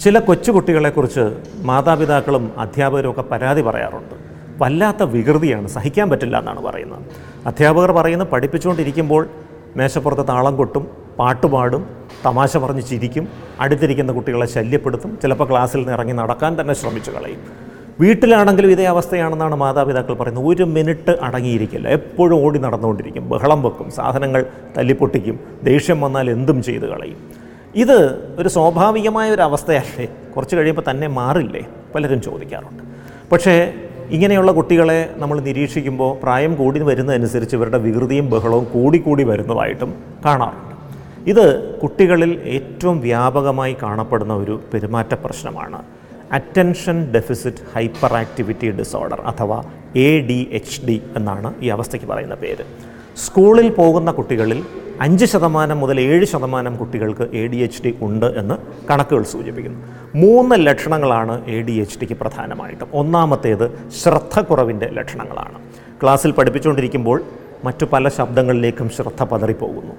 ചില കൊച്ചുകുട്ടികളെക്കുറിച്ച് മാതാപിതാക്കളും അധ്യാപകരും ഒക്കെ പരാതി പറയാറുണ്ട്. വല്ലാത്ത വികൃതിയാണ്. സഹിക്കാൻ പറ്റില്ല എന്നാണ് പറയുന്നത്. അധ്യാപകർ പറയുന്നത് പഠിപ്പിച്ചുകൊണ്ടിരിക്കുമ്പോൾ മേശപ്പുറത്ത് താളം കൊട്ടും പാട്ടുപാടും തമാശ പറഞ്ഞ് ചിരിക്കും അടുത്തിരിക്കുന്ന കുട്ടികളെ ശല്യപ്പെടുത്തും ചിലപ്പോൾ ക്ലാസ്സിൽ നിന്ന് ഇറങ്ങി നടക്കാൻ തന്നെ ശ്രമിച്ചു കളയും. വീട്ടിലാണെങ്കിലും ഇതേ അവസ്ഥയാണെന്നാണ് മാതാപിതാക്കൾ പറയുന്നത്. ഒരു മിനിറ്റ് അടങ്ങിയിരിക്കില്ല. എപ്പോഴും ഓടി നടന്നുകൊണ്ടിരിക്കും. ബഹളം വെക്കും. സാധനങ്ങൾ തല്ലിപ്പൊട്ടിക്കും. ദേഷ്യം വന്നാൽ എന്തും ചെയ്ത് കളയും. ഇത് ഒരു സ്വാഭാവികമായ ഒരു അവസ്ഥയല്ലേ? കുറച്ച് കഴിയുമ്പോൾ തന്നെ മാറില്ലേ? പലരും ചോദിക്കാറുണ്ട്. പക്ഷേ ഇങ്ങനെയുള്ള കുട്ടികളെ നമ്മൾ നിരീക്ഷിക്കുമ്പോൾ പ്രായം കൂടി വരുന്നതനുസരിച്ച് ഇവരുടെ വികൃതിയും ബഹളവും കൂടിക്കൂടി വരുന്നതായിട്ടും കാണാറുണ്ട്. ഇത് കുട്ടികളിൽ ഏറ്റവും വ്യാപകമായി കാണപ്പെടുന്ന ഒരു പെരുമാറ്റ പ്രശ്നമാണ്. Attention deficit hyper activity disorder അഥവാ എ ഡി എച്ച് ഡി എന്നാണ് ഈ അവസ്ഥയ്ക്ക് പറയുന്ന പേര്. സ്കൂളിൽ പോകുന്ന കുട്ടികളിൽ അഞ്ച് ശതമാനം മുതൽ ഏഴ് ശതമാനം കുട്ടികൾക്ക് എ ഡി എച്ച് ഡി ഉണ്ട് എന്ന് കണക്കുകൾ സൂചിപ്പിക്കുന്നു. മൂന്ന് ലക്ഷണങ്ങളാണ് എ ഡി എച്ച് ഡിക്ക് പ്രധാനമായിട്ടും. ഒന്നാമത്തേത് ശ്രദ്ധക്കുറവിന്റെ ലക്ഷണങ്ങളാണ്. ക്ലാസ്സിൽ പഠിപ്പിച്ചുകൊണ്ടിരിക്കുമ്പോൾ മറ്റു പല ശബ്ദങ്ങളിലേക്കും ശ്രദ്ധ പതറിപ്പോകുന്നു.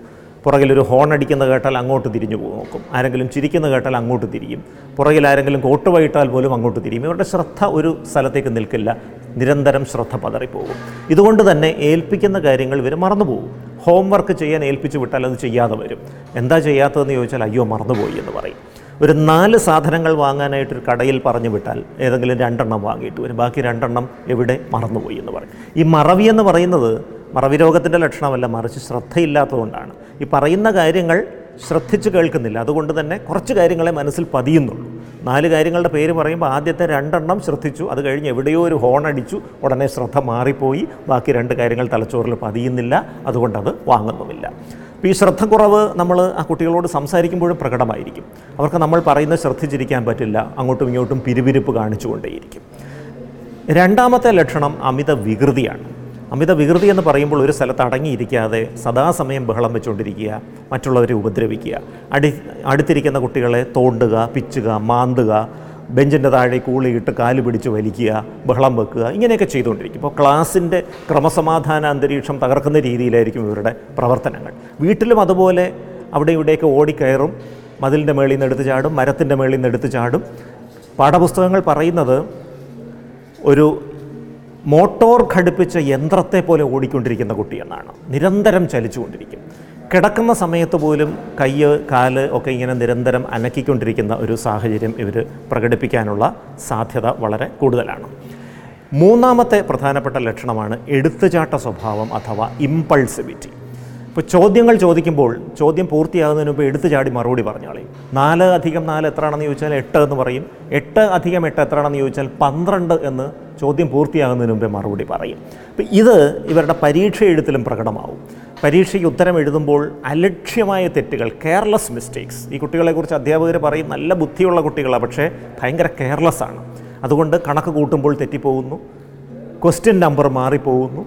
പുറകിലൊരു ഹോൺ അടിക്കുന്ന കേട്ടാൽ അങ്ങോട്ട് തിരിഞ്ഞു നോക്കും. ആരെങ്കിലും ചിരിക്കുന്ന കേട്ടാൽ അങ്ങോട്ട് തിരിയും. പുറകിൽ ആരെങ്കിലും കോട്ട് വൈകിട്ടാൽ പോലും അങ്ങോട്ട് തിരിയും. ഇവരുടെ ശ്രദ്ധ ഒരു സ്ഥലത്തേക്ക് നിൽക്കില്ല. നിരന്തരം ശ്രദ്ധ പതറിപ്പോകും. ഇതുകൊണ്ട് തന്നെ ഏൽപ്പിക്കുന്ന കാര്യങ്ങൾ ഇവർ മറന്നുപോകും. ഹോംവർക്ക് ചെയ്യാൻ ഏൽപ്പിച്ചു വിട്ടാൽ അത് ചെയ്യാതെ വരും. എന്താ ചെയ്യാത്തതെന്ന് ചോദിച്ചാൽ അയ്യോ മറന്നുപോയി എന്ന് പറയും. ഒരു നാല് സാധനങ്ങൾ വാങ്ങാനായിട്ട് ഒരു കടയിൽ പറഞ്ഞു വിട്ടാൽ ഏതെങ്കിലും രണ്ടെണ്ണം വാങ്ങിയിട്ട് വരും. ബാക്കി രണ്ടെണ്ണം എവിടെ? മറന്നുപോയി എന്ന് പറയും. ഈ മറവി എന്ന് പറയുന്നത് മറവി രോഗത്തിന്റെ ലക്ഷണമല്ല മറിച്ച് ശ്രദ്ധയില്ലാത്തതുകൊണ്ടാണ്. ഈ പറയുന്ന കാര്യങ്ങൾ ശ്രദ്ധിച്ച് കേൾക്കുന്നില്ല. അതുകൊണ്ട് തന്നെ കുറച്ച് കാര്യങ്ങളെ മനസ്സിൽ പതിയുന്നുള്ളൂ. നാല് കാര്യങ്ങളുടെ പേര് പറയുമ്പോൾ ആദ്യത്തെ രണ്ടെണ്ണം ശ്രദ്ധിച്ചു. അത് കഴിഞ്ഞ് എവിടെയോ ഒരു ഹോൺ അടിച്ചു. ഉടനെ ശ്രദ്ധ മാറിപ്പോയി. ബാക്കി രണ്ട് കാര്യങ്ങൾ തലച്ചോറിൽ പതിയുന്നില്ല. അതുകൊണ്ടത് അത് വാങ്ങുന്നുമില്ല. അപ്പോൾ ഈ ശ്രദ്ധക്കുറവ് നമ്മൾ ആ കുട്ടികളോട് സംസാരിക്കുമ്പോഴും പ്രകടമായിരിക്കും. അവർക്ക് നമ്മൾ പറയുന്നത് ശ്രദ്ധിച്ചിരിക്കാൻ പറ്റില്ല. അങ്ങോട്ടും ഇങ്ങോട്ടും പിരിപിരിപ്പ് കാണിച്ചുകൊണ്ടേയിരിക്കും. രണ്ടാമത്തെ ലക്ഷണം അമിത വികൃതിയാണ്. അമിത വികൃതി എന്ന് പറയുമ്പോൾ ഒരു സ്ഥലത്ത് അടങ്ങിയിരിക്കാതെ സദാസമയം ബഹളം വെച്ചുകൊണ്ടിരിക്കുക മറ്റുള്ളവരെ ഉപദ്രവിക്കുക അടി അടുത്തിരിക്കുന്ന കുട്ടികളെ തോണ്ടുക പിച്ചുക മാന്തുക ബെഞ്ചിന്റെ താഴെ കൂളിയിട്ട് കാൽ പിടിച്ച് വലിക്കുക ബഹളം വെക്കുക ഇങ്ങനെയൊക്കെ ചെയ്തുകൊണ്ടിരിക്കും. ഇപ്പോൾ ക്ലാസ്സിന്റെ ക്രമസമാധാന അന്തരീക്ഷം തകർക്കുന്ന രീതിയിലായിരിക്കും ഇവരുടെ പ്രവർത്തനങ്ങൾ. വീട്ടിലും അതുപോലെ അവിടെ ഇവിടെയൊക്കെ ഓടിക്കയറും മതിലിന്റെ മേളിൽ നിന്ന് എടുത്ത് ചാടും മരത്തിന്റെ മേളിൽ നിന്ന് എടുത്ത് ചാടും. പാഠപുസ്തകങ്ങൾ പറയുന്നത് ഒരു മോട്ടോർ ഘടിപ്പിച്ച യന്ത്രത്തെ പോലെ ഓടിക്കൊണ്ടിരിക്കുന്ന കുട്ടിയെന്നാണ്. നിരന്തരം ചലിച്ചുകൊണ്ടിരിക്കും. കിടക്കുന്ന സമയത്ത് പോലും കൈ കാൽ ഒക്കെ ഇങ്ങനെ നിരന്തരം അനക്കിക്കൊണ്ടിരിക്കുന്ന ഒരു സാഹചര്യം ഇവർ പ്രകടിപ്പിക്കാനുള്ള സാധ്യത വളരെ കൂടുതലാണ്. മൂന്നാമത്തെ പ്രധാനപ്പെട്ട ലക്ഷണമാണ് എടുത്തുചാട്ട സ്വഭാവം അഥവാ ഇമ്പൾസിവിറ്റി. ഇപ്പോൾ ചോദ്യങ്ങൾ ചോദിക്കുമ്പോൾ ചോദ്യം പൂർത്തിയാകുന്നതിന് മുമ്പ് എടുത്തു ചാടി മറുപടി പറഞ്ഞു നാല് അധികം നാല് എത്രയാണെന്ന് ചോദിച്ചാൽ എട്ട് എന്ന് പറയും. എട്ട് അധികം എട്ട് എത്രയാണെന്ന് ചോദിച്ചാൽ പന്ത്രണ്ട് എന്ന് ചോദ്യം പൂർത്തിയാകുന്നതിന് മുമ്പേ മറുപടി പറയും. അപ്പം ഇത് ഇവരുടെ പരീക്ഷ എഴുത്തിലും പ്രകടമാവും. പരീക്ഷയ്ക്ക് ഉത്തരം എഴുതുമ്പോൾ അലക്ഷ്യമായ തെറ്റുകൾ കെയർലെസ് മിസ്റ്റേക്സ് ഈ കുട്ടികളെക്കുറിച്ച് അധ്യാപകർ പറയും നല്ല ബുദ്ധിയുള്ള കുട്ടികളാണ് പക്ഷേ ഭയങ്കര കെയർലെസ് ആണ്. അതുകൊണ്ട് കണക്ക് കൂട്ടുമ്പോൾ തെറ്റിപ്പോകുന്നു ക്വസ്റ്റ്യൻ നമ്പർ മാറിപ്പോകുന്നു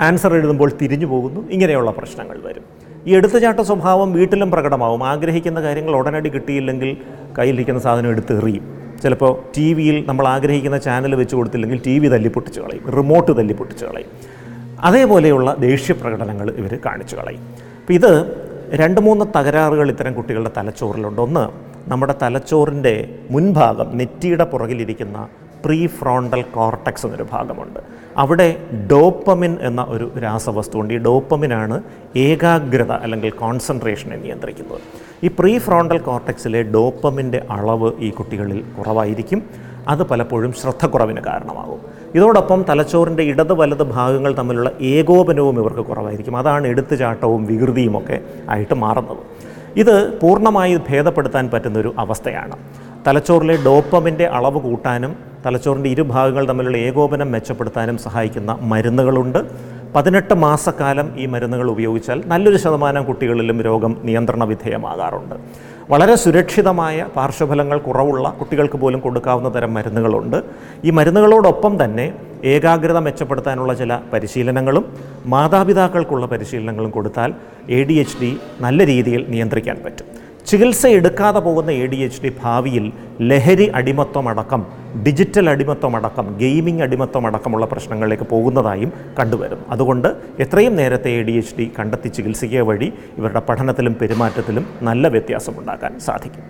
ആൻസർ എഴുതുമ്പോൾ തിരിഞ്ഞു പോകുന്നു ഇങ്ങനെയുള്ള പ്രശ്നങ്ങൾ വരും. ഈ എടുത്തുചാട്ട സ്വഭാവം വീട്ടിലും പ്രകടമാവും. ആഗ്രഹിക്കുന്ന കാര്യങ്ങൾ ഉടനടി കിട്ടിയില്ലെങ്കിൽ കയ്യിലിരിക്കുന്ന സാധനം എടുത്ത് എറിയും ചിലപ്പോൾ ടി വിയിൽ നമ്മൾ ആഗ്രഹിക്കുന്ന ചാനൽ വെച്ച് കൊടുത്തില്ലെങ്കിൽ ടി വി തല്ലിപ്പൊട്ടിച്ച് കളയും റിമോട്ട് തല്ലിപ്പൊട്ടിച്ച് കളയും. അതേപോലെയുള്ള ദേഷ്യ പ്രകടനങ്ങൾ ഇവർ കാണിച്ചു കളയും. അപ്പം ഇത് രണ്ട് മൂന്ന് തകരാറുകൾ ഇത്തരം കുട്ടികളുടെ തലച്ചോറിലുണ്ട്. ഒന്ന് നമ്മുടെ തലച്ചോറിന്റെ മുൻഭാഗം നെറ്റിയുടെ പുറകിലിരിക്കുന്ന പ്രീ ഫ്രോണ്ടൽ കോർട്ടക്സ് എന്നൊരു ഭാഗമുണ്ട്. അവിടെ ഡോപ്പമിൻ എന്ന ഒരു രാസവസ്തുണ്ട് ഈ ഡോപ്പമിനാണ് ഏകാഗ്രത അല്ലെങ്കിൽ കോൺസെൻട്രേഷനെ നിയന്ത്രിക്കുന്നത്. ഈ പ്രീ ഫ്രോണ്ടൽ കോർട്ടക്സിലെ ഡോപ്പമിന്റെ അളവ് ഈ കുട്ടികളിൽ കുറവായിരിക്കും. അത് പലപ്പോഴും ശ്രദ്ധക്കുറവിന് കാരണമാകും. ഇതോടൊപ്പം തലച്ചോറിന്റെ ഇടത് വലത് ഭാഗങ്ങൾ തമ്മിലുള്ള ഏകോപനവും ഇവർക്ക് കുറവായിരിക്കും. അതാണ് എടുത്തുചാട്ടവും വികൃതിയും ഒക്കെ ആയിട്ട് മാറുന്നത്. ഇത് പൂർണമായി ഭേദപ്പെടുത്താൻ പറ്റുന്നൊരു അവസ്ഥയാണ്. തലച്ചോറിലെ ഡോപ്പമിന്റെ അളവ് കൂട്ടാനും തലച്ചോറിന്റെ ഇരുഭാഗങ്ങൾ തമ്മിലുള്ള ഏകോപനം മെച്ചപ്പെടുത്താനും സഹായിക്കുന്ന മരുന്നുകളുണ്ട്. പതിനെട്ട് മാസക്കാലം ഈ മരുന്നുകൾ ഉപയോഗിച്ചാൽ നല്ലൊരു ശതമാനം കുട്ടികളിലും രോഗം നിയന്ത്രണ വിധേയമാകാറുണ്ട്. വളരെ സുരക്ഷിതമായ പാർശ്വഫലങ്ങൾ കുറവുള്ള കുട്ടികൾക്ക് പോലും കൊടുക്കാവുന്ന തരം മരുന്നുകളുണ്ട്. ഈ മരുന്നുകളോടൊപ്പം തന്നെ ഏകാഗ്രത മെച്ചപ്പെടുത്താനുള്ള ചില പരിശീലനങ്ങളും മാതാപിതാക്കൾക്കുള്ള പരിശീലനങ്ങളും കൊടുത്താൽ എ ഡി എച്ച് ഡി നല്ല രീതിയിൽ നിയന്ത്രിക്കാൻ പറ്റും. ചികിത്സ എടുക്കാതെ പോകുന്ന എ ഡി എച്ച് ഡി ഭാവിയിൽ ലഹരി അടിമത്വം അടക്കം ഡിജിറ്റൽ അടിമത്വമടക്കം ഗെയിമിംഗ് അടിമത്വമടക്കമുള്ള പ്രശ്നങ്ങളിലേക്ക് പോകുന്നതായും കണ്ടുവരും അതുകൊണ്ട് എത്രയും നേരത്തെ എ ഡി എച്ച് ഡി കണ്ടെത്തി ചികിത്സിക്കുക വഴി ഇവരുടെ പഠനത്തിലും പെരുമാറ്റത്തിലും നല്ല വ്യത്യാസമുണ്ടാക്കാൻ സാധിക്കും.